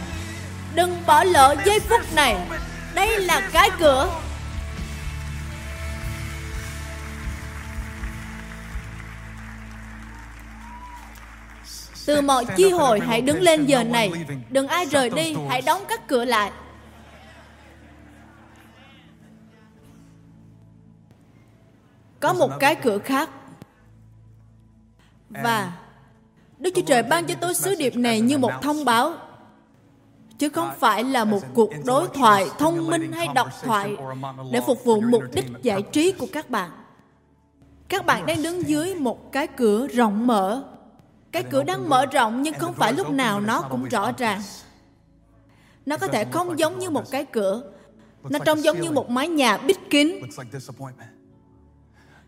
Đừng bỏ lỡ giây phút này. Đây là cái cửa Từ mọi chi hội hãy đứng lên giờ này. Đừng ai rời đi, hãy đóng các cửa lại. Có một cái cửa khác. Và Đức Chúa Trời ban cho tôi sứ điệp này như một thông báo. Chứ không phải là một cuộc đối thoại thông minh hay độc thoại để phục vụ mục đích giải trí của các bạn. Các bạn đang đứng dưới một cái cửa rộng mở cái cửa đang mở rộng nhưng không phải lúc nào nó cũng rõ ràng nó có thể không giống như một cái cửa nó trông giống như một mái nhà bít kín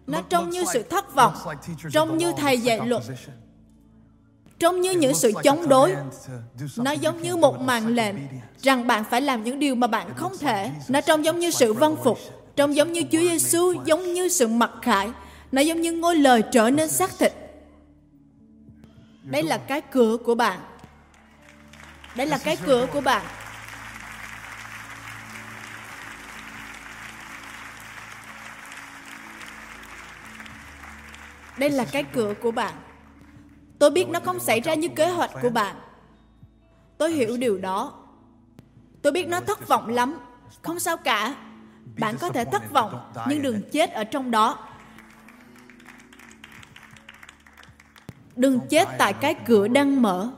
Nó trông như sự thất vọng, trông như thầy dạy luật, trông như những sự chống đối. Nó giống như một màn lệnh rằng bạn phải làm những điều mà bạn không thể. Nó trông giống như sự vâng phục, trông giống như Chúa Giêsu, giống như sự mặc khải. Nó giống như ngôi lời trở nên xác thịt. Đây là cái cửa của bạn. Đây là cái cửa của bạn. Đây là cái cửa của bạn. Tôi biết nó không xảy ra như kế hoạch của bạn. Tôi hiểu điều đó. Tôi biết nó thất vọng lắm. Không sao cả. Bạn có thể thất vọng, nhưng đừng chết ở trong đó. Đừng chết tại cái cửa đang mở.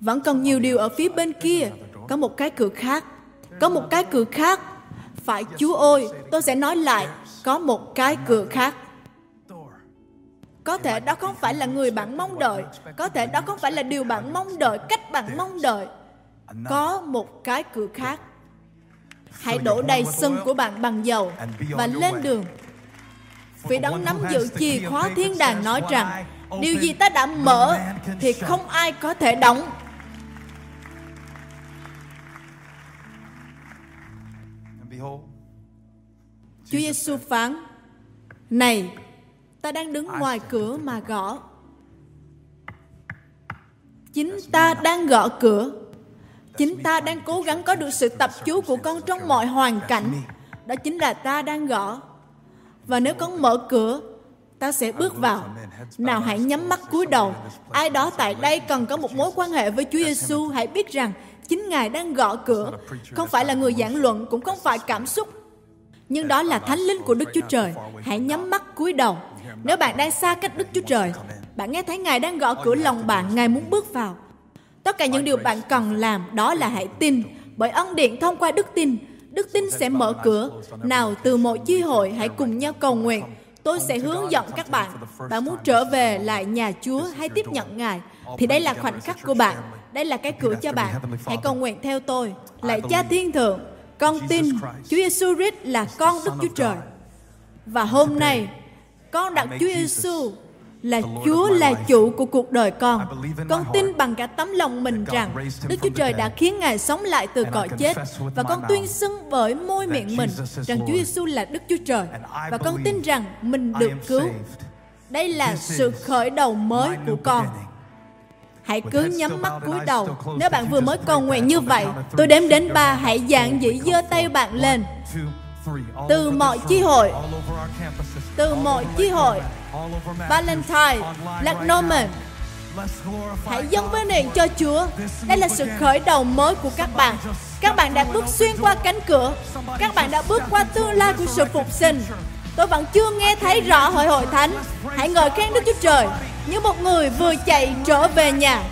Vẫn còn nhiều điều ở phía bên kia. Có một cái cửa khác. Có một cái cửa khác. Phải Chúa ơi, tôi sẽ nói lại. Có một cái cửa khác. Có thể đó không phải là người bạn mong đợi. Có thể đó không phải là điều bạn mong đợi, cách bạn mong đợi. Có một cái cửa khác. Hãy đổ đầy sân của bạn bằng dầu và lên đường. Vì đấng nắm giữ chìa khóa thiên đàng nói rằng điều gì ta đã mở thì không ai có thể đóng. Chúa Giêsu phán: Này, ta đang đứng ngoài cửa mà gõ. Chính ta đang gõ cửa. Chính ta đang cố gắng có được sự tập chú của con trong mọi hoàn cảnh. đó chính là ta đang gõ. Và nếu con mở cửa ta sẽ bước vào. Nào hãy nhắm mắt cúi đầu. Ai đó tại đây cần có một mối quan hệ với Chúa Giêsu hãy biết rằng chính Ngài đang gõ cửa. Không phải là người giảng luận cũng không phải cảm xúc. Nhưng đó là thánh linh của Đức Chúa Trời. Hãy nhắm mắt cúi đầu. Nếu bạn đang xa cách Đức Chúa Trời, bạn nghe thấy Ngài đang gõ cửa lòng bạn, Ngài muốn bước vào. Tất cả những điều bạn cần làm đó là hãy tin, bởi ân điện thông qua đức tin, đức tin sẽ mở cửa. Nào, từ mỗi chi hội hãy cùng nhau cầu nguyện. Tôi sẽ hướng dẫn các bạn. Bạn muốn trở về lại nhà Chúa hay tiếp nhận Ngài, thì đây là khoảnh khắc của bạn. Đây là cái cửa cho bạn. Hãy cầu nguyện theo tôi. Lạy Cha Thiên Thượng, con tin Chúa Giêsu Christ là con Đức Chúa Trời. Và hôm nay, con đặt Chúa Giêsu là Chúa là chủ của cuộc đời con. Con tin bằng cả tấm lòng mình rằng Đức Chúa Trời đã khiến Ngài sống lại từ cõi chết và con tuyên xưng bởi môi miệng mình rằng Chúa Giêsu là Đức Chúa Trời. Và con tin rằng mình được cứu. Đây là sự khởi đầu mới của con. Hãy cứ nhắm mắt cúi đầu. Nếu bạn vừa mới cầu nguyện như vậy, tôi đếm đến ba, hãy dạng dĩ giơ tay bạn lên. từ mọi chi hội. từ mọi chi hội Valentine, Lạc Norman. Hãy dâng với niệm cho Chúa. Đây là sự khởi đầu mới của các bạn. Các bạn đã bước xuyên qua cánh cửa. Các bạn đã bước qua tương lai của sự phục sinh. Tôi vẫn chưa nghe thấy rõ hội hội thánh. Hãy ngợi khen Đức Chúa Trời. Như một người vừa chạy trở về nhà